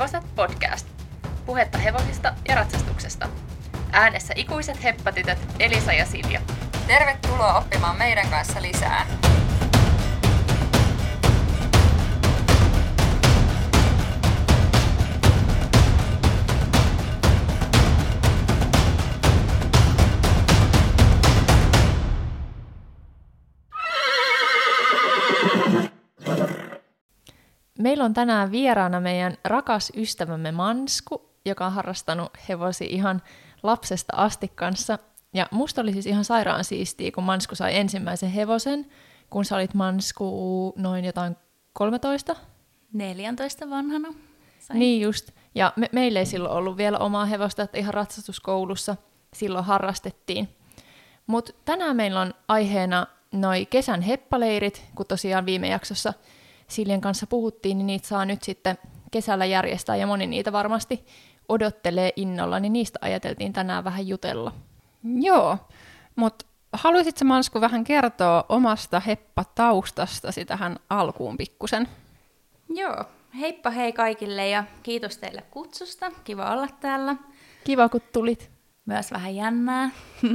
Hevoset podcast. Puhetta hevosista ja ratsastuksesta. Äänessä ikuiset heppatytöt Elisa ja Silja. Tervetuloa oppimaan meidän kanssa lisää. Meillä on tänään vieraana meidän rakas ystävämme Mansku, joka on harrastanut hevosi ihan lapsesta asti kanssa. Ja musta oli siis ihan sairaan siistiä, kun Mansku sai ensimmäisen hevosen, kun sä olit Mansku noin jotain 13. 14 vanhana. Sain. Niin just. Ja me, meillä ei silloin ollut vielä omaa hevosta, että ihan ratsastuskoulussa silloin harrastettiin. Mutta tänään meillä on aiheena noi kesän heppaleirit, kun tosiaan viime jaksossa Siljen kanssa puhuttiin, niin niitä saa nyt sitten kesällä järjestää, ja moni niitä varmasti odottelee innolla, niin niistä ajateltiin tänään vähän jutella. Joo, mutta haluaisitko Mansku vähän kertoa omasta heppataustastasi tähän alkuun pikkusen? Joo, heippa hei kaikille ja kiitos teille kutsusta. Kiva olla täällä. Kiva, kun tulit. Myös vähän jännää.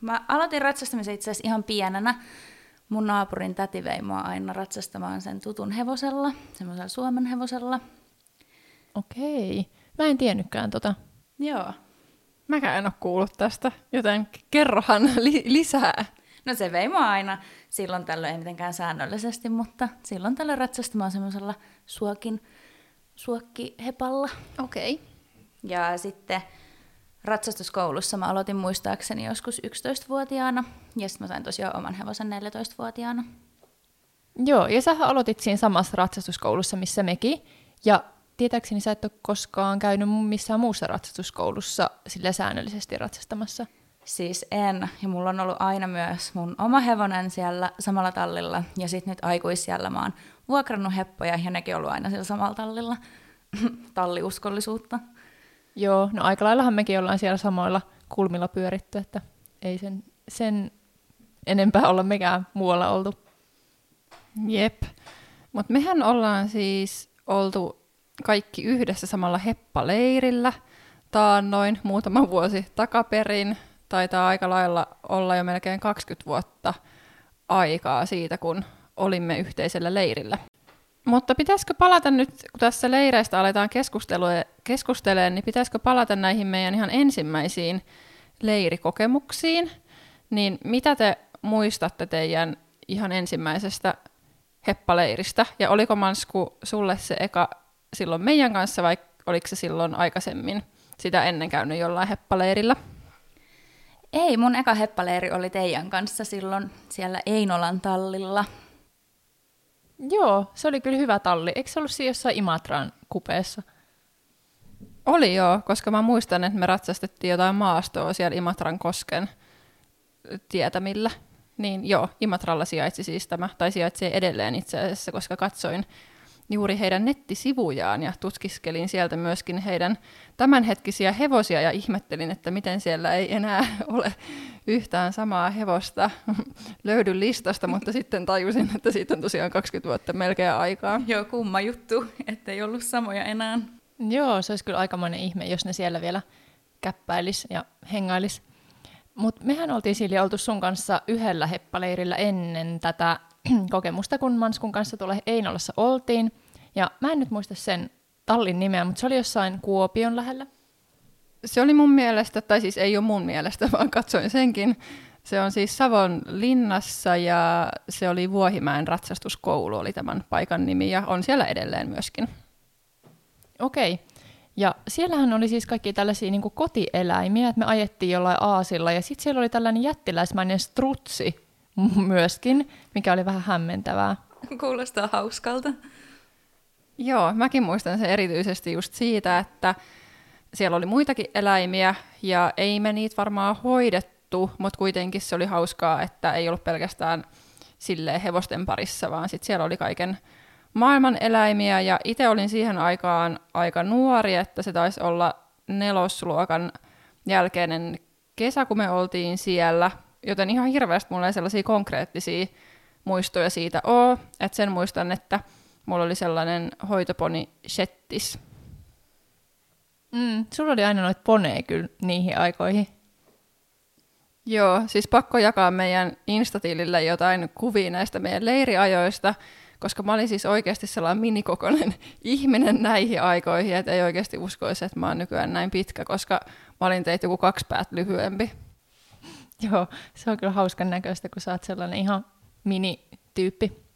Mä aloitin ratsastamisen itse asiassa ihan pienenä. Mun naapurin täti vei mua aina ratsastamaan sen tutun hevosella, semmoisella Suomen hevosella. Okei. Mä en tiennytkään tota. Joo. Mäkään en ole kuullut tästä, joten kerrohan li- lisää. No se vei mua aina silloin tällöin, ei mitenkään säännöllisesti, mutta silloin tällöin ratsastamaan semmoisella suokin, suokkihepalla. Okei. Ja sitten ratsastuskoulussa mä aloitin muistaakseni joskus 11-vuotiaana, ja sitten mä sain tosiaan oman hevosen 14-vuotiaana. Joo, ja sä aloitit siinä samassa ratsastuskoulussa, missä mekin. Ja tietääkseni sä et ole koskaan käynyt missään muussa ratsastuskoulussa sille säännöllisesti ratsastamassa. Siis en, ja mulla on ollut aina myös mun oma hevonen siellä samalla tallilla, ja sitten nyt aikuisiellä mä oon vuokrannut heppoja, ja nekin on ollut aina siellä samalla tallilla. Talliuskollisuutta. Joo, no aika laillahan mekin ollaan siellä samoilla kulmilla pyöritty, että ei sen, sen enempää olla mekään muualla oltu. Jep. Mutta mehän ollaan siis oltu kaikki yhdessä samalla heppaleirillä taannoin muutama vuosi takaperin. Taitaa aika lailla olla jo melkein 20 vuotta aikaa siitä, kun olimme yhteisellä leirillä. Mutta pitäisikö palata nyt, kun tässä leireistä aletaan keskustelemaan, niin pitäisikö palata näihin meidän ihan ensimmäisiin leirikokemuksiin? Niin mitä te muistatte teidän ihan ensimmäisestä heppaleiristä? Ja oliko Mansku sulle se eka silloin meidän kanssa vai oliko se silloin aikaisemmin sitä ennen käynyt jollain heppaleirillä? Ei, mun eka heppaleiri oli teidän kanssa silloin siellä Einolan tallilla. Joo, se oli kyllä hyvä talli. Eikö se ollut siinä jossain Imatran kupeessa? Oli joo, koska mä muistan, että me ratsastettiin jotain maastoa siellä Imatran kosken tietämillä. Niin joo, Imatralla sijaitsi siis tämä, tai sijaitsee edelleen itse asiassa, koska katsoin juuri heidän nettisivujaan ja tutkiskelin sieltä myöskin heidän tämänhetkisiä hevosia ja ihmettelin, että miten siellä ei enää ole yhtään samaa hevosta löydy listasta, mutta sitten tajusin, että siitä on tosiaan 20 vuotta melkein aikaa. Joo, kumma juttu, ettei ollut samoja enää. Joo, se olisi kyllä aikamoinen ihme, jos ne siellä vielä käppäilis ja hengailis. Mutta mehän oltiin Silja oltu sun kanssa yhdellä heppaleirillä ennen tätä kokemusta, kun Manskun kanssa tuolla Einolassa oltiin. Ja mä en nyt muista sen tallin nimeä, mutta se oli jossain Kuopion lähellä. Se oli mun mielestä, tai siis ei ole mun mielestä, vaan katsoin senkin. Se on siis Savon linnassa ja se oli Vuohimäen ratsastuskoulu, oli tämän paikan nimi ja on siellä edelleen myöskin. Okei. Ja siellähän oli siis kaikki tällaisia niin kotieläimiä, että me ajettiin jollain aasilla ja sitten siellä oli tällainen jättiläismäinen strutsi myöskin, mikä oli vähän hämmentävää. Kuulostaa hauskalta. Joo, mäkin muistan sen erityisesti just siitä, että siellä oli muitakin eläimiä ja ei me niitä varmaan hoidettu, mutta kuitenkin se oli hauskaa, että ei ollut pelkästään sille hevosten parissa, vaan sitten siellä oli kaiken maailman eläimiä. Ja itse olin siihen aikaan aika nuori, että se taisi olla nelosluokan jälkeinen kesä, kun me oltiin siellä, joten ihan hirveästi mulla ei sellaisia konkreettisia muistoja siitä ole, että sen muistan, että mulla oli sellainen hoitoponi Shettis. Mm, sulla oli aina noita poneja kyllä niihin aikoihin. Joo, siis pakko jakaa meidän Instatilille jotain kuvia näistä meidän leiriajoista, koska mä olin siis oikeasti sellainen minikokoinen ihminen näihin aikoihin, että ei oikeasti uskoisi, että mä oon nykyään näin pitkä, koska mä olin teitä joku kaksi päät lyhyempi. Joo, se on kyllä hauskan näköistä, kun sä oot sellainen ihan minityyppi.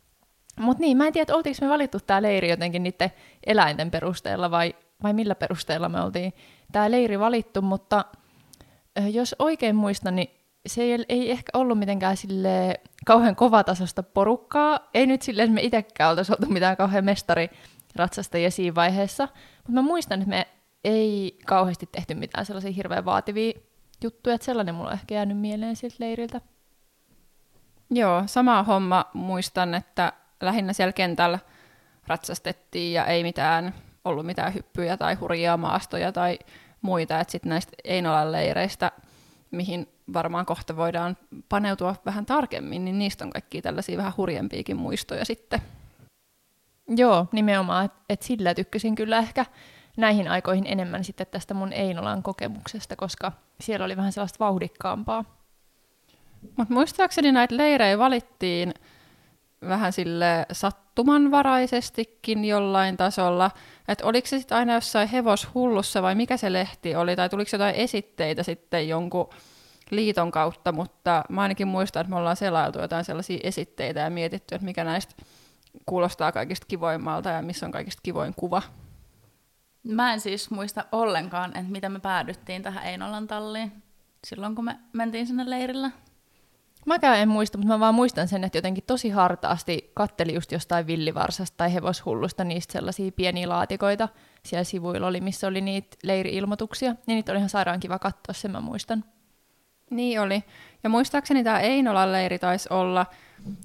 Mutta niin, mä en tiedä, oltiinko me valittu tämä leiri jotenkin niiden eläinten perusteella vai, vai millä perusteella me oltiin tämä leiri valittu, mutta jos oikein muistan, niin se ei, ei ehkä ollut mitenkään sille kauhean kovatasosta porukkaa. Ei nyt silleen, että me itsekään oltaisi oltu mitään kauhean mestariratsastajia siinä vaiheessa, mutta mä muistan, että me ei kauheasti tehty mitään sellaisia hirveän vaativia juttuja, että sellainen mulla on ehkä jäänyt mieleen siltä leiriltä. Joo, sama homma muistan, että lähinnä siellä kentällä ratsastettiin ja ei mitään ollut mitään hyppyjä tai hurjia maastoja tai muita, että sitten näistä Einolan leireistä, mihin varmaan kohta voidaan paneutua vähän tarkemmin, niin niistä on kaikki tällaisia vähän hurjempiakin muistoja sitten. Joo, nimenomaan, että et sillä tykkäsin kyllä ehkä näihin aikoihin enemmän sitten tästä mun Einolan kokemuksesta, koska siellä oli vähän sellaista vauhdikkaampaa. Mutta muistaakseni näitä leirejä valittiin vähän sille sattumanvaraisestikin jollain tasolla, että oliko se sitten aina jossain hevoshullussa vai mikä se lehti oli, tai tuliko jotain esitteitä sitten jonkun liiton kautta, mutta mä ainakin muistan, että me ollaan selailtu jotain sellaisia esitteitä ja mietitty, että mikä näistä kuulostaa kaikista kivoimmalta ja missä on kaikista kivoin kuva. Mä en siis muista ollenkaan, että mitä me päädyttiin tähän Einolan talliin silloin, kun me mentiin sinne leirillä. Mäkään en muista, mutta mä vaan muistan sen, että jotenkin tosi hartaasti katteli just jostain villivarsasta tai hevoshullusta niistä sellaisia pieniä laatikoita. Siellä sivuilla oli, missä oli niitä leiri-ilmoituksia, niin niitä oli ihan sairaan kiva katsoa, sen mä muistan. Niin oli. Ja muistaakseni tämä Einolan leiri taisi olla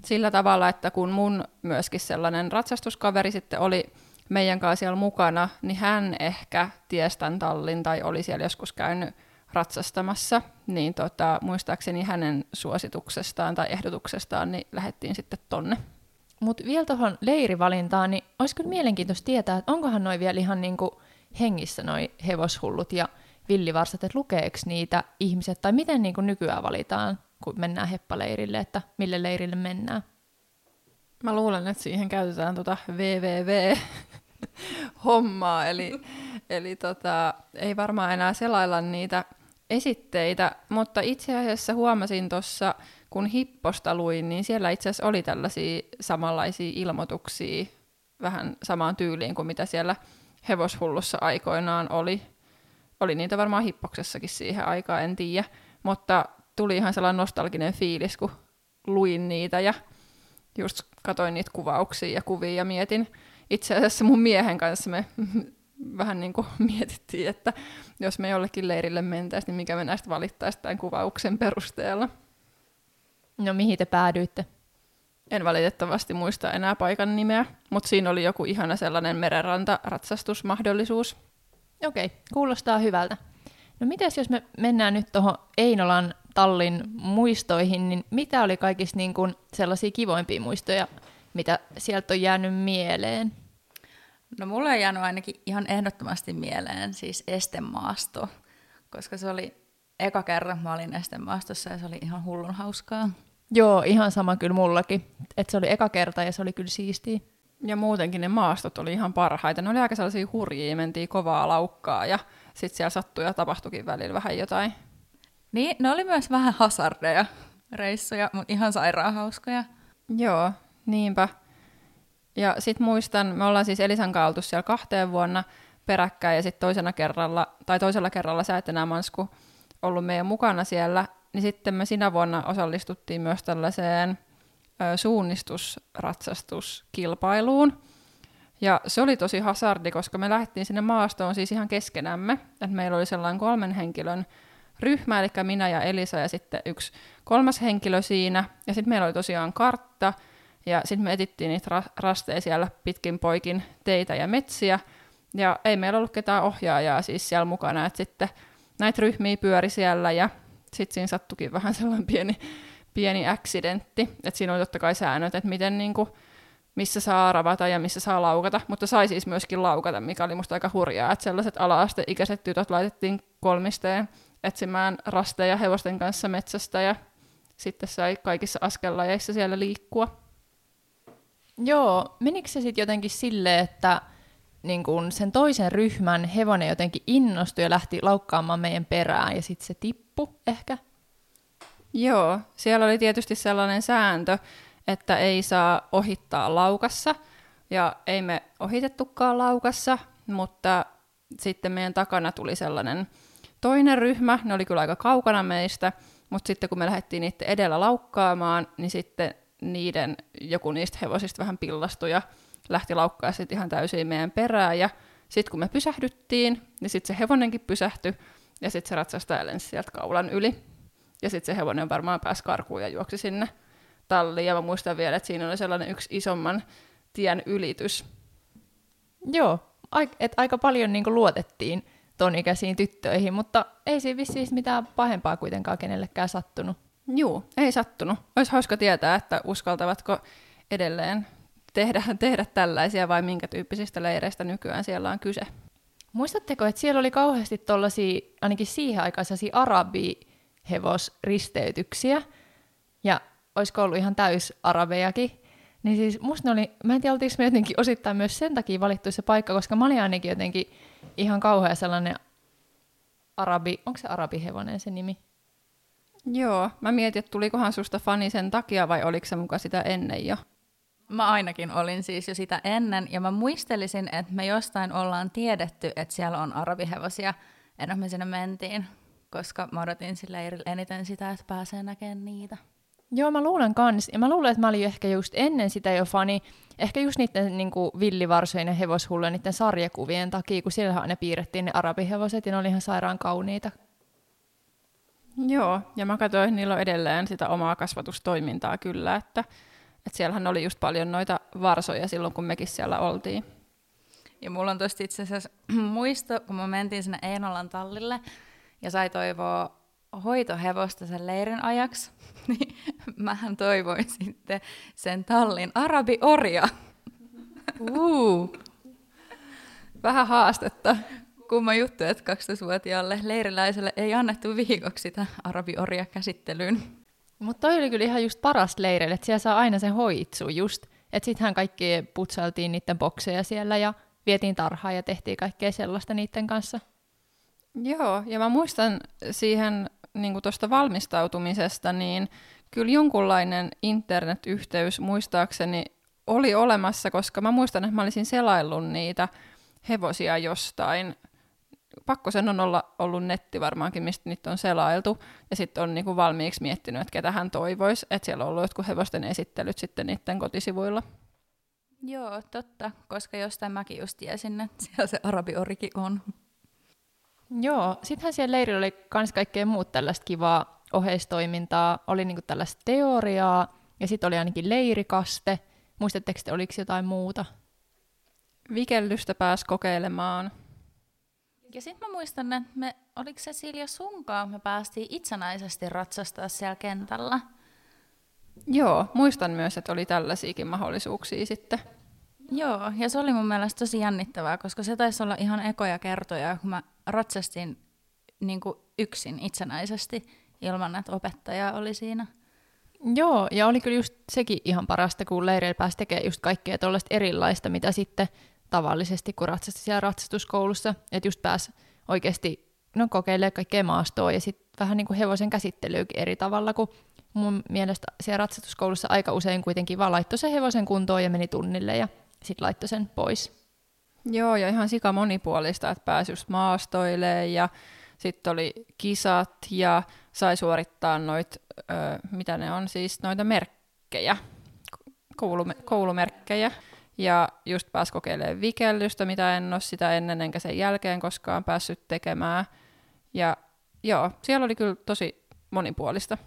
sillä tavalla, että kun mun myöskin sellainen ratsastuskaveri sitten oli meidän kanssa siellä mukana, niin hän ehkä tiesi tämän tallin tai oli siellä joskus käynyt ratsastamassa, niin tota, muistaakseni hänen suosituksestaan tai ehdotuksestaan niin lähdettiin sitten tonne. Mutta vielä tuohon leirivalintaan, niin olisi kyllä mielenkiintoista tietää, että onkohan noin vielä ihan niinku hengissä noi hevoshullut ja villivarsat, että lukeeko niitä ihmiset, tai miten niinku nykyään valitaan, kun mennään heppaleirille, että mille leirille mennään? Mä luulen, että siihen käytetään tota www-hommaa, eli, eli tota, ei varmaan enää selailla niitä esitteitä, mutta itse asiassa huomasin tuossa, kun Hipposta luin, niin siellä itse asiassa oli tällaisia samanlaisia ilmoituksia vähän samaan tyyliin kuin mitä siellä hevoshullussa aikoinaan oli. Oli niitä varmaan Hippoksessakin siihen aikaan, en tiedä, mutta tuli ihan sellainen nostalginen fiilis, kun luin niitä ja just katoin niitä kuvauksia ja kuvia ja mietin. Itse asiassa mun miehen kanssa me vähän niin kuin mietittiin, että jos me jollekin leirille mentäisiin, niin mikä me näistä valittaisiin tämän kuvauksen perusteella. No mihin te päädyitte? En valitettavasti muista enää paikan nimeä, mutta siinä oli joku ihana sellainen merenranta-ratsastusmahdollisuus. Okei, okay, kuulostaa hyvältä. No mitäs jos me mennään nyt tuohon Einolan tallin muistoihin, niin mitä oli kaikista niin kuin sellaisia kivoimpia muistoja, mitä sieltä on jäänyt mieleen? No mulle on jäänyt ainakin ihan ehdottomasti mieleen siis estemaasto, koska se oli eka kerran, mä olin estemaastossa ja se oli ihan hullun hauskaa. Joo, ihan sama kyllä mullakin. Että se oli eka kerta ja se oli kyllä siistiä. Ja muutenkin ne maastot oli ihan parhaita. Ne oli aika sellaisia hurjia, mentiin kovaa laukkaa ja sitten siellä sattui ja tapahtuikin välillä vähän jotain. Niin, ne oli myös vähän hasardeja reissuja, mutta ihan sairaan hauskoja. Joo, niinpä. Ja sitten muistan, me ollaan siis Elisan kanssa oltu siellä kahteen vuonna peräkkäin ja sitten toisena kerralla, tai toisella kerralla sä et enää Mansku ollut meidän mukana siellä, niin sitten me sinä vuonna osallistuttiin myös tällaiseen ö, suunnistusratsastuskilpailuun. Ja se oli tosi hasardi, koska me lähdettiin sinne maastoon siis ihan keskenämme. että meillä oli sellainen kolmen henkilön ryhmä, eli minä ja Elisa ja sitten yksi kolmas henkilö siinä. Ja sitten meillä oli tosiaan kartta, ja sitten me etittiin niitä ra- rasteja siellä pitkin poikin teitä ja metsiä. Ja ei meillä ollut ketään ohjaajaa siis siellä mukana, että sitten näitä ryhmiä pyöri siellä ja sitten siinä sattukin vähän sellainen pieni, pieni accidentti, että siinä oli totta kai säännöt, että miten niinku missä saa ravata ja missä saa laukata, mutta sai siis myöskin laukata, mikä oli musta aika hurjaa, että sellaiset ala-asteikäiset tytöt laitettiin kolmisteen etsimään rasteja hevosten kanssa metsästä ja sitten sai kaikissa askellajeissa siellä liikkua. Joo, menikö se sitten jotenkin silleen, että niin kun sen toisen ryhmän hevonen jotenkin innostui ja lähti laukkaamaan meidän perään ja sitten se tippu ehkä? Joo, siellä oli tietysti sellainen sääntö, että ei saa ohittaa laukassa ja ei me ohitettukaan laukassa, mutta sitten meidän takana tuli sellainen toinen ryhmä, ne oli kyllä aika kaukana meistä, mutta sitten kun me lähdettiin niiden edellä laukkaamaan, niin sitten niiden, joku niistä hevosista vähän pillastui ja lähti laukkaa sitten ihan täysin meidän perään. Ja sitten kun me pysähdyttiin, niin sitten se hevonenkin pysähtyi ja sitten se ratsastaja lensi sieltä kaulan yli. Ja sitten se hevonen varmaan pääsi karkuun ja juoksi sinne talliin. Ja mä muistan vielä, että siinä oli sellainen yksi isomman tien ylitys. Joo, että aika paljon niin luotettiin ton ikäisiin tyttöihin, mutta ei siinä vissiin mitään pahempaa kuitenkaan kenellekään sattunut. Joo, ei sattunut. Olisi hauska tietää, että uskaltavatko edelleen tehdä, tehdä tällaisia vai minkä tyyppisistä leireistä nykyään siellä on kyse. Muistatteko, että siellä oli kauheasti tuollaisia, ainakin siihen aikaan, arabihevosristeytyksiä, ja olisiko ollut ihan täys arabejakin, niin siis musta ne oli, mä en tiedä, oltiinko me jotenkin osittain myös sen takia valittu se paikka, koska mä olin ainakin jotenkin ihan kauhea sellainen arabi, onko se arabihevonen se nimi? Joo, mä mietin, että tulikohan susta fani sen takia vai oliko se muka sitä ennen jo? Mä ainakin olin siis jo sitä ennen, ja mä muistelisin, että me jostain ollaan tiedetty, että siellä on arabihevosia, ennen kuin me sinne mentiin, koska mä odotin sille eniten sitä, että pääsee näkemään niitä. Joo, mä luulen kans. Ja mä luulen, että mä olin ehkä just ennen sitä jo fani, ehkä just niiden niin villivarsojen ja hevoshullujen niiden sarjakuvien takia, kun siellähän ne piirrettiin ne arabihevoset ja ne oli ihan sairaan kauniita. Joo, ja mä katsoin, että niillä on edelleen sitä omaa kasvatustoimintaa kyllä, että, että siellähän oli just paljon noita varsoja silloin, kun mekin siellä oltiin. Ja mulla on tosta itse asiassa muisto, kun me mentiin sinne Einolan tallille ja sai toivoa hoitohevosta sen leirin ajaksi, niin mähän toivoin sitten sen tallin arabi-orja. Uh. Vähän haastetta. Kumma juttu, että 12-vuotiaalle leiriläiselle ei annettu viikoksi sitä arabi-orja käsittelyyn. Mutta toi oli kyllä ihan just paras leirille, että siellä saa aina sen hoitsu just. Että sittenhän kaikki putsailtiin niiden bokseja siellä ja vietiin tarhaa ja tehtiin kaikkea sellaista niiden kanssa. Joo, ja mä muistan siihen niin tuosta valmistautumisesta, niin kyllä jonkunlainen internetyhteys muistaakseni oli olemassa, koska mä muistan, että mä olisin selaillut niitä hevosia jostain. Pakko sen on olla ollut netti varmaankin, mistä niitä on selailtu. Ja sitten on niinku valmiiksi miettinyt, että ketä hän toivoisi. Että siellä on ollut jotkut hevosten esittelyt sitten niiden kotisivuilla. Joo, totta, koska jostain mäkin just tiesin, että siellä se arabiorikin on. Joo, sittenhän siellä leirillä oli myös kaikkea muut tällaista kivaa oheistoimintaa. Oli niinku tällaista teoriaa ja sitten oli ainakin leirikaste. Muistatteko te, oliko jotain muuta? Vikellystä pääsi kokeilemaan. Ja sitten mä muistan, että me, oliko se Silja sunkaan, me päästiin itsenäisesti ratsastaa siellä kentällä. Joo, muistan myös, että oli tällaisiakin mahdollisuuksia sitten. Joo, ja se oli mun mielestä tosi jännittävää, koska se taisi olla ihan ekoja kertoja, kun mä ratsastin niin kuin yksin itsenäisesti ilman, että opettaja oli siinä. Joo, ja oli kyllä just sekin ihan parasta, kun leireillä pääsi tekemään just kaikkea tuollaista erilaista, mitä sitten tavallisesti, kun ratsasti siellä ratsastuskoulussa, että just pääsi oikeasti no, kokeilemaan kaikkea maastoa ja sitten vähän niin kuin hevosen käsittelyykin eri tavalla, kun mun mielestä siellä ratsastuskoulussa aika usein kuitenkin vaan laittoi sen hevosen kuntoon ja meni tunnille ja sitten laittoi sen pois. Joo, ja ihan sika monipuolista, että pääsi just maastoilemaan ja sitten oli kisat ja sai suorittaa noit, ö, mitä ne on siis, noita merkkejä, koulume- koulumerkkejä. Ja just pääsi kokeilemaan vikellystä, mitä en ole sitä ennen enkä sen jälkeen koskaan päässyt tekemään. Ja joo, siellä oli kyllä tosi monipuolista.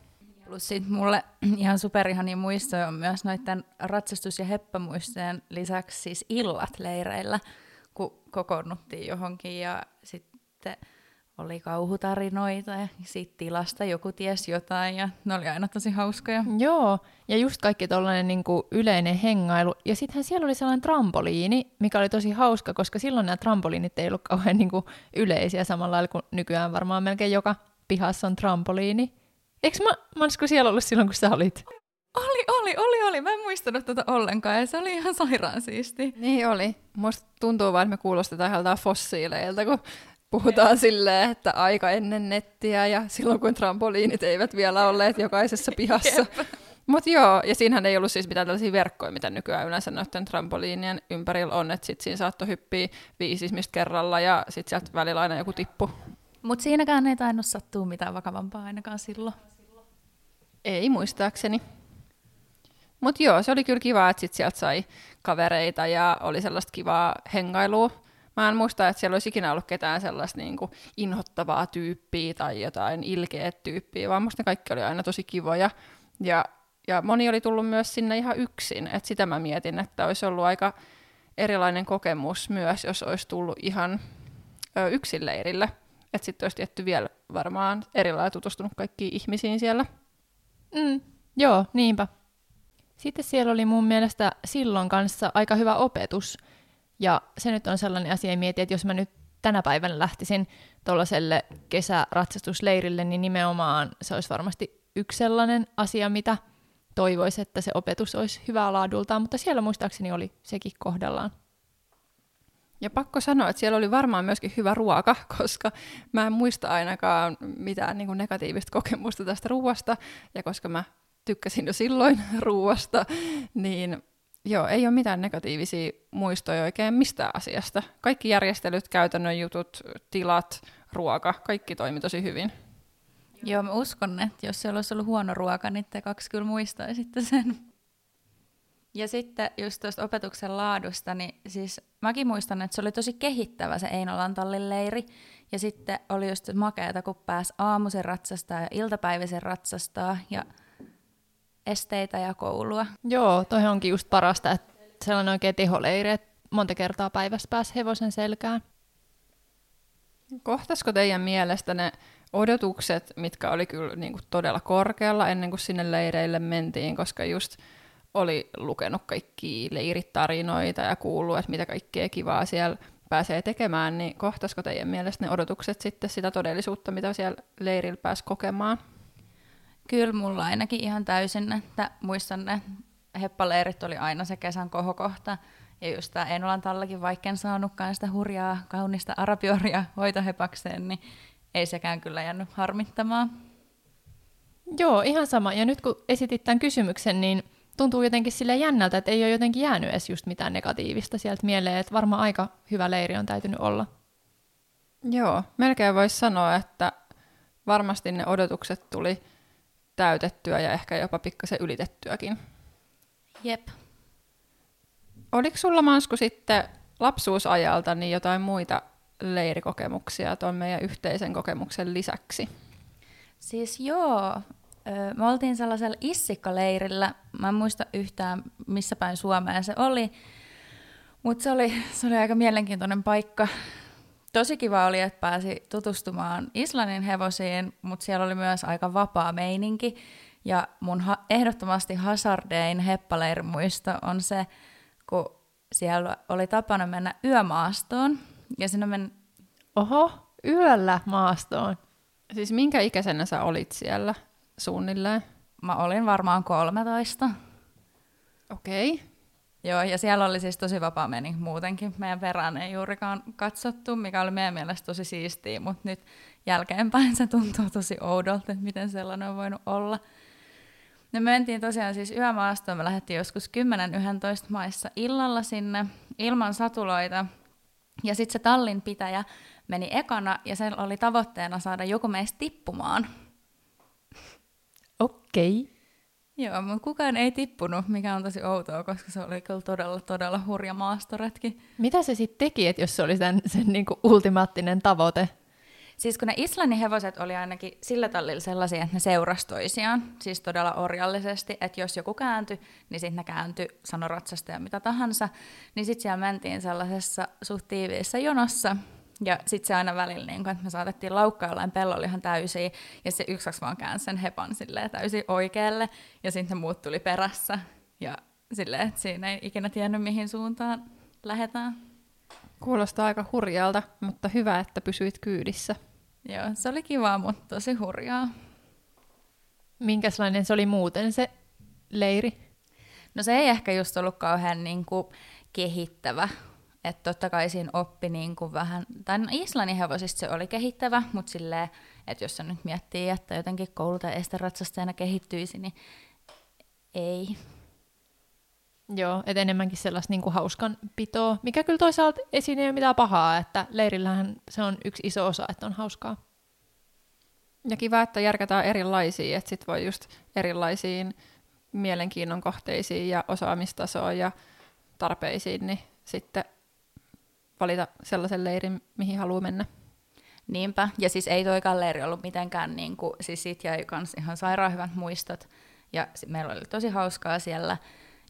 Plus sit mulle ihan superihania muistoja on myös noiden ratsastus- ja heppamuistojen lisäksi siis illat leireillä, kun kokoonnuttiin johonkin ja sitten oli kauhutarinoita ja siitä tilasta joku ties jotain ja ne oli aina tosi hauskoja. Joo, ja just kaikki tollainen niin yleinen hengailu. Ja sittenhän siellä oli sellainen trampoliini, mikä oli tosi hauska, koska silloin nämä trampoliinit ei ollut kauhean niin kuin yleisiä samalla lailla kuin nykyään varmaan melkein joka pihassa on trampoliini. Eikö mä, Mansku siellä ollut silloin, kun sä olit? Oli, oli, oli, oli. Mä en muistanut tätä ollenkaan ja se oli ihan sairaan siisti. Niin oli. Musta tuntuu vaan, että me kuulostetaan ihan fossiileilta, kun puhutaan silleen, että aika ennen nettiä ja silloin kun trampoliinit eivät vielä olleet jokaisessa pihassa. Mutta joo, ja siinähän ei ollut siis mitään tällaisia verkkoja, mitä nykyään yleensä noiden trampoliinien ympärillä on, että sitten siinä saattoi hyppiä viisi ihmistä kerralla ja sitten sieltä välillä aina joku tippu. Mutta siinäkään ei tainnut sattua mitään vakavampaa ainakaan silloin. Ei muistaakseni. Mutta joo, se oli kyllä kiva, että sit sieltä sai kavereita ja oli sellaista kivaa hengailua. Mä en muista, että siellä olisi ikinä ollut ketään sellaista niin kuin inhottavaa tyyppiä tai jotain ilkeä tyyppiä, vaan musta ne kaikki oli aina tosi kivoja. Ja, ja moni oli tullut myös sinne ihan yksin, että sitä mä mietin, että olisi ollut aika erilainen kokemus myös, jos olisi tullut ihan ö, yksin leirille. Että sitten olisi tietty vielä varmaan erilainen tutustunut kaikkiin ihmisiin siellä. Mm, joo, niinpä. Sitten siellä oli mun mielestä silloin kanssa aika hyvä opetus. Ja se nyt on sellainen asia, mieti, että jos mä nyt tänä päivänä lähtisin tuollaiselle kesäratsastusleirille, niin nimenomaan se olisi varmasti yksi sellainen asia, mitä toivoisi, että se opetus olisi hyvää laadultaan, mutta siellä muistaakseni oli sekin kohdallaan. Ja pakko sanoa, että siellä oli varmaan myöskin hyvä ruoka, koska mä en muista ainakaan mitään niin kuin negatiivista kokemusta tästä ruoasta, ja koska mä tykkäsin jo silloin ruoasta, niin joo, ei ole mitään negatiivisia muistoja oikein mistään asiasta. Kaikki järjestelyt, käytännön jutut, tilat, ruoka, kaikki toimi tosi hyvin. Joo, mä uskon, että jos siellä olisi ollut huono ruoka, niin te kaksi kyllä muistaisitte sen. Ja sitten just tuosta opetuksen laadusta, niin siis mäkin muistan, että se oli tosi kehittävä se Einolan tallin leiri. Ja sitten oli just makeata, kun pääsi aamuisen ratsastaa ja iltapäiväisen ratsastaa ja esteitä ja koulua. Joo, toi onkin just parasta, että sellainen oikein teholeiri, että monta kertaa päivässä pääsi hevosen selkään. Kohtasko teidän mielestä ne odotukset, mitkä oli kyllä niin kuin todella korkealla ennen kuin sinne leireille mentiin, koska just oli lukenut kaikki leiritarinoita ja kuullut, että mitä kaikkea kivaa siellä pääsee tekemään, niin kohtasko teidän mielestä ne odotukset sitten sitä todellisuutta, mitä siellä leirillä pääsi kokemaan? Kyllä mulla ainakin ihan täysin, että muistan ne heppaleirit oli aina se kesän kohokohta. Ja just tämä Einolan tallakin, vaikka en saanutkaan sitä hurjaa, kaunista arabioria hoitohepakseen, niin ei sekään kyllä jäänyt harmittamaan. Joo, ihan sama. Ja nyt kun esitit tämän kysymyksen, niin tuntuu jotenkin sille jännältä, että ei ole jotenkin jäänyt edes just mitään negatiivista sieltä mieleen, että varmaan aika hyvä leiri on täytynyt olla. Joo, melkein voisi sanoa, että varmasti ne odotukset tuli täytettyä ja ehkä jopa pikkasen ylitettyäkin. Jep. Oliko sulla Mansku sitten lapsuusajalta niin jotain muita leirikokemuksia tuon meidän yhteisen kokemuksen lisäksi? Siis joo, me oltiin sellaisella issikkaleirillä. Mä en muista yhtään, missä päin Suomeen se oli. Mutta se oli, se oli aika mielenkiintoinen paikka. Tosi kiva oli, että pääsi tutustumaan Islannin hevosiin, mutta siellä oli myös aika vapaa meininki. Ja mun ha- ehdottomasti hazardein heppaleirimuisto on se, kun siellä oli tapana mennä yömaastoon. Ja sinne men... Oho, yöllä maastoon. Siis minkä ikäisenä sä olit siellä suunnilleen? Mä olin varmaan 13. Okei. Okay. Joo, ja siellä oli siis tosi vapaa meni muutenkin. Meidän perään ei juurikaan katsottu, mikä oli meidän mielestä tosi siistiä, mutta nyt jälkeenpäin se tuntuu tosi oudolta, että miten sellainen on voinut olla. Me mentiin tosiaan siis yömaastoon, me lähdettiin joskus 10-11 maissa illalla sinne ilman satuloita. Ja sitten se tallin pitäjä meni ekana ja sen oli tavoitteena saada joku meistä tippumaan. Okei. Okay. Joo, mutta kukaan ei tippunut, mikä on tosi outoa, koska se oli kyllä todella, todella hurja maastoretki. Mitä se sitten teki, että jos se oli sen, sen niinku ultimaattinen tavoite? Siis kun ne Islannin hevoset oli ainakin sillä tallilla sellaisia, että ne seurasi toisiaan, siis todella orjallisesti, että jos joku kääntyi, niin sitten ne kääntyi, sano ratsasta ja mitä tahansa, niin sitten siellä mentiin sellaisessa suht tiiviissä jonossa, Ja sitten se aina välillä, niin kun, että me saatettiin laukkaa jollain pellolla ihan täysiä, ja se yksi vaan käänsi sen hepan silleen täysin oikealle, ja sitten muut tuli perässä. Ja silleen, että siinä ei ikinä tiennyt, mihin suuntaan lähdetään. Kuulostaa aika hurjalta, mutta hyvä, että pysyit kyydissä. Joo, se oli kiva, mutta tosi hurjaa. Minkälainen se oli muuten se leiri? No se ei ehkä just ollut kauhean niin kuin, kehittävä. Että totta kai siinä oppi niin kuin vähän, tai no Islannin hevosista se oli kehittävä, mutta silleen, että jos se nyt miettii, että jotenkin koulu- tai esteratsastajana kehittyisi, niin ei. Joo, et enemmänkin sellaista niin kuin hauskan pitoa, mikä kyllä toisaalta esiin ei ole mitään pahaa, että leirillähän se on yksi iso osa, että on hauskaa. Ja kiva, että järkätään erilaisia, että sit voi just erilaisiin mielenkiinnon kohteisiin ja osaamistasoon ja tarpeisiin, niin sitten valita sellaisen leirin, mihin haluaa mennä. Niinpä, ja siis ei toikaan leiri ollut mitenkään, niin kuin, siis siitä jäi kans ihan sairaan hyvät muistot, ja meillä oli tosi hauskaa siellä,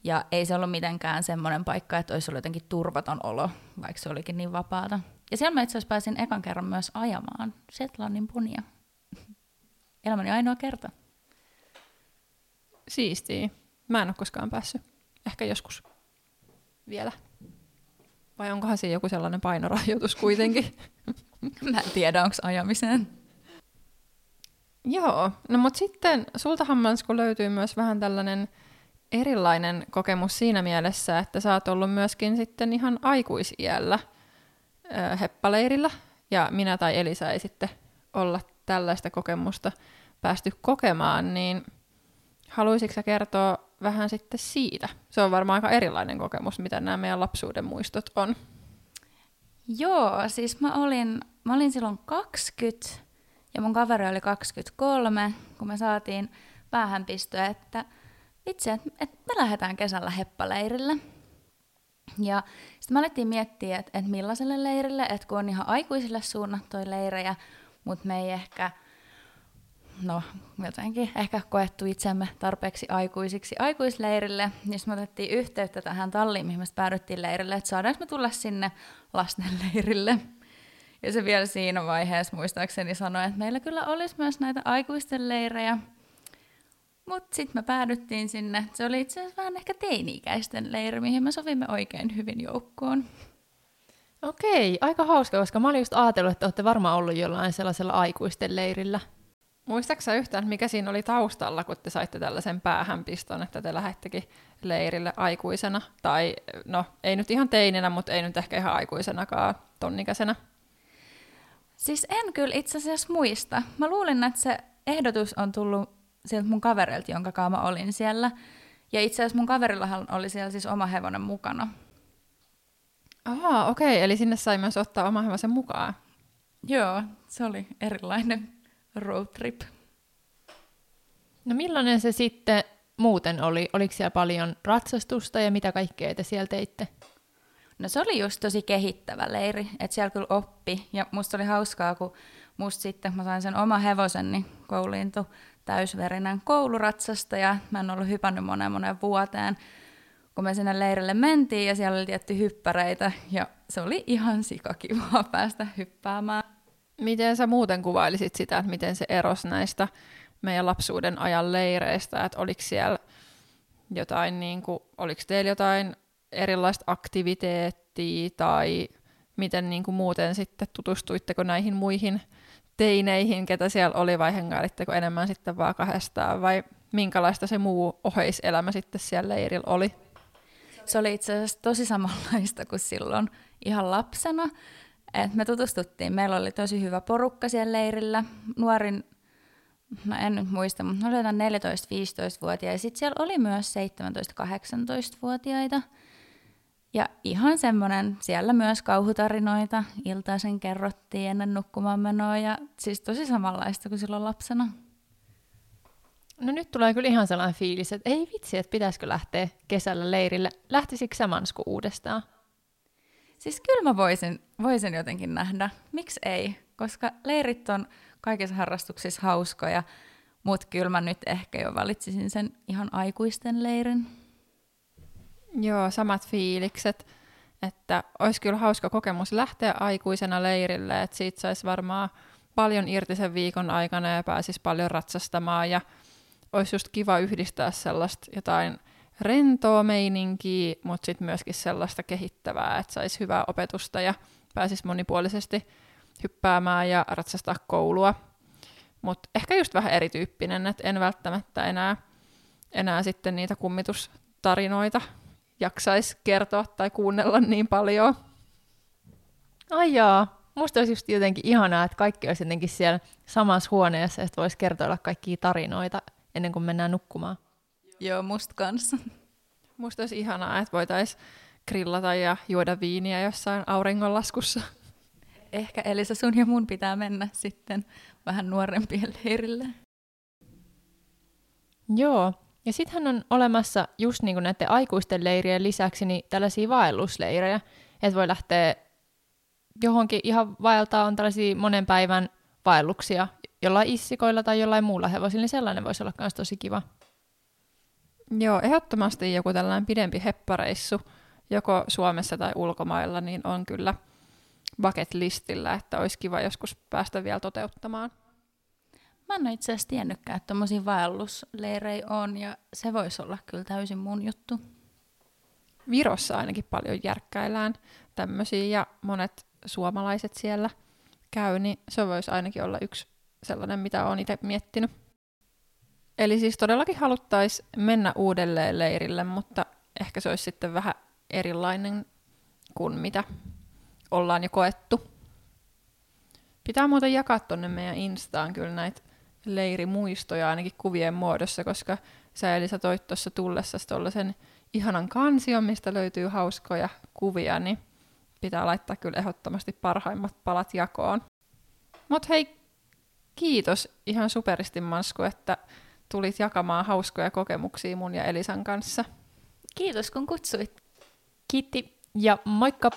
ja ei se ollut mitenkään semmoinen paikka, että olisi ollut jotenkin turvaton olo, vaikka se olikin niin vapaata. Ja siellä mä itse asiassa pääsin ekan kerran myös ajamaan Shetlandin punia. Elämäni ainoa kerta. Siistiä. Mä en ole koskaan päässyt. Ehkä joskus vielä. Vai onkohan siinä joku sellainen painorajoitus kuitenkin? Mä en tiedä, onko ajamiseen. Joo, no mutta sitten sultahan Mansku löytyy myös vähän tällainen erilainen kokemus siinä mielessä, että sä oot ollut myöskin sitten ihan aikuisiällä ö, heppaleirillä, ja minä tai Elisa ei sitten olla tällaista kokemusta päästy kokemaan, niin haluaisitko kertoa vähän sitten siitä? Se on varmaan aika erilainen kokemus, mitä nämä meidän lapsuuden muistot on. Joo, siis mä olin, mä olin silloin 20 ja mun kaveri oli 23, kun me saatiin päähänpistoa, että itse, että, että me lähdetään kesällä heppaleirille. Ja sitten me alettiin miettiä, että, että millaiselle leirille, että kun on ihan aikuisille suunnattuja leirejä, mutta me ei ehkä, no jotenkin ehkä koettu itsemme tarpeeksi aikuisiksi aikuisleirille, niin me otettiin yhteyttä tähän talliin, mihin me päädyttiin leirille, että saadaanko me tulla sinne lastenleirille. Ja se vielä siinä vaiheessa muistaakseni sanoi, että meillä kyllä olisi myös näitä aikuisten leirejä, mutta sitten me päädyttiin sinne. Se oli itse asiassa vähän ehkä teini-ikäisten leiri, mihin me sovimme oikein hyvin joukkoon. Okei, aika hauska, koska mä olin just ajatellut, että olette varmaan ollut jollain sellaisella aikuisten leirillä. Muistaaksä yhtään, mikä siinä oli taustalla, kun te saitte tällaisen päähänpiston, että te lähettekin leirille aikuisena? Tai no, ei nyt ihan teininä, mutta ei nyt ehkä ihan aikuisenakaan tonnikäisenä. Siis en kyllä itse asiassa muista. Mä luulin, että se ehdotus on tullut sieltä mun kaverilta, jonka mä olin siellä. Ja itse asiassa mun kaverillahan oli siellä siis oma hevonen mukana. Ahaa, okei, okay. eli sinne sai myös ottaa oma hevosen mukaan. Joo, se oli erilainen road trip. No millainen se sitten muuten oli? Oliko siellä paljon ratsastusta ja mitä kaikkea te siellä teitte? No se oli just tosi kehittävä leiri, että siellä kyllä oppi. Ja musta oli hauskaa, kun musta sitten mä sain sen oma hevosen, niin kouliintui täysverinen kouluratsasta ja mä en ollut hypännyt monen monen vuoteen, kun me sinne leirille mentiin ja siellä oli tietty hyppäreitä ja se oli ihan sikakivaa päästä hyppäämään. Miten sä muuten kuvailisit sitä, että miten se erosi näistä meidän lapsuuden ajan leireistä, että oliko siellä jotain, niin kuin, oliko teillä jotain erilaista aktiviteettia tai miten niin kuin muuten sitten tutustuitteko näihin muihin teineihin, ketä siellä oli, vai hengailitteko enemmän sitten vaan kahdestaan, vai minkälaista se muu oheiselämä sitten siellä leirillä oli? Se oli itse asiassa tosi samanlaista kuin silloin ihan lapsena. Et me tutustuttiin, meillä oli tosi hyvä porukka siellä leirillä. Nuorin, no en nyt muista, mutta oli jotain 14-15-vuotiaita. Sitten siellä oli myös 17-18-vuotiaita. Ja ihan semmoinen, siellä myös kauhutarinoita iltaisen kerrottiin ennen nukkumaan menoa ja siis tosi samanlaista kuin silloin lapsena. No nyt tulee kyllä ihan sellainen fiilis, että ei vitsi, että pitäisikö lähteä kesällä leirille. Lähtisikö sä Mansku uudestaan? Siis kyllä mä voisin, voisin jotenkin nähdä. Miksi ei? Koska leirit on kaikissa harrastuksissa hauskoja, mutta kyllä mä nyt ehkä jo valitsisin sen ihan aikuisten leirin. Joo, samat fiilikset. että olisi kyllä hauska kokemus lähteä aikuisena leirille, että siitä saisi varmaan paljon irti sen viikon aikana ja pääsisi paljon ratsastamaan ja olisi just kiva yhdistää sellaista jotain rentoa meininkiä, mutta sitten myöskin sellaista kehittävää, että saisi hyvää opetusta ja pääsisi monipuolisesti hyppäämään ja ratsastaa koulua. Mutta ehkä just vähän erityyppinen, että en välttämättä enää, enää sitten niitä kummitustarinoita jaksaisi kertoa tai kuunnella niin paljon. Ai jaa, musta olisi just jotenkin ihanaa, että kaikki olisi jotenkin siellä samassa huoneessa, että voisi kertoilla kaikkia tarinoita ennen kuin mennään nukkumaan. Joo, musta kanssa. Musta olisi ihanaa, että voitaisiin grillata ja juoda viiniä jossain auringonlaskussa. Ehkä Elisa sun ja mun pitää mennä sitten vähän nuorempien leirille. Joo, ja sittenhän on olemassa just niin kuin näiden aikuisten leirien lisäksi niin tällaisia vaellusleirejä, että voi lähteä johonkin ihan vaeltaa, on tällaisia monen päivän vaelluksia jollain issikoilla tai jollain muulla hevosilla, niin sellainen voisi olla myös tosi kiva. Joo, ehdottomasti joku tällainen pidempi heppareissu, joko Suomessa tai ulkomailla, niin on kyllä bucket listillä, että olisi kiva joskus päästä vielä toteuttamaan. Mä en itse asiassa tiennytkään, että tommosia vaellusleirejä on, ja se voisi olla kyllä täysin mun juttu. Virossa ainakin paljon järkkäillään tämmöisiä, ja monet suomalaiset siellä käy, niin se voisi ainakin olla yksi sellainen, mitä olen itse miettinyt. Eli siis todellakin haluttaisiin mennä uudelleen leirille, mutta ehkä se olisi sitten vähän erilainen kuin mitä ollaan jo koettu. Pitää muuten jakaa tonne meidän Instaan kyllä näitä leirimuistoja ainakin kuvien muodossa, koska sä Elisa toit tuossa tullessa tuollaisen ihanan kansion, mistä löytyy hauskoja kuvia, niin pitää laittaa kyllä ehdottomasti parhaimmat palat jakoon. Mut hei, kiitos ihan superisti Mansku, että tulit jakamaan hauskoja kokemuksia mun ja Elisan kanssa. Kiitos kun kutsuit. Kiitti ja moikka!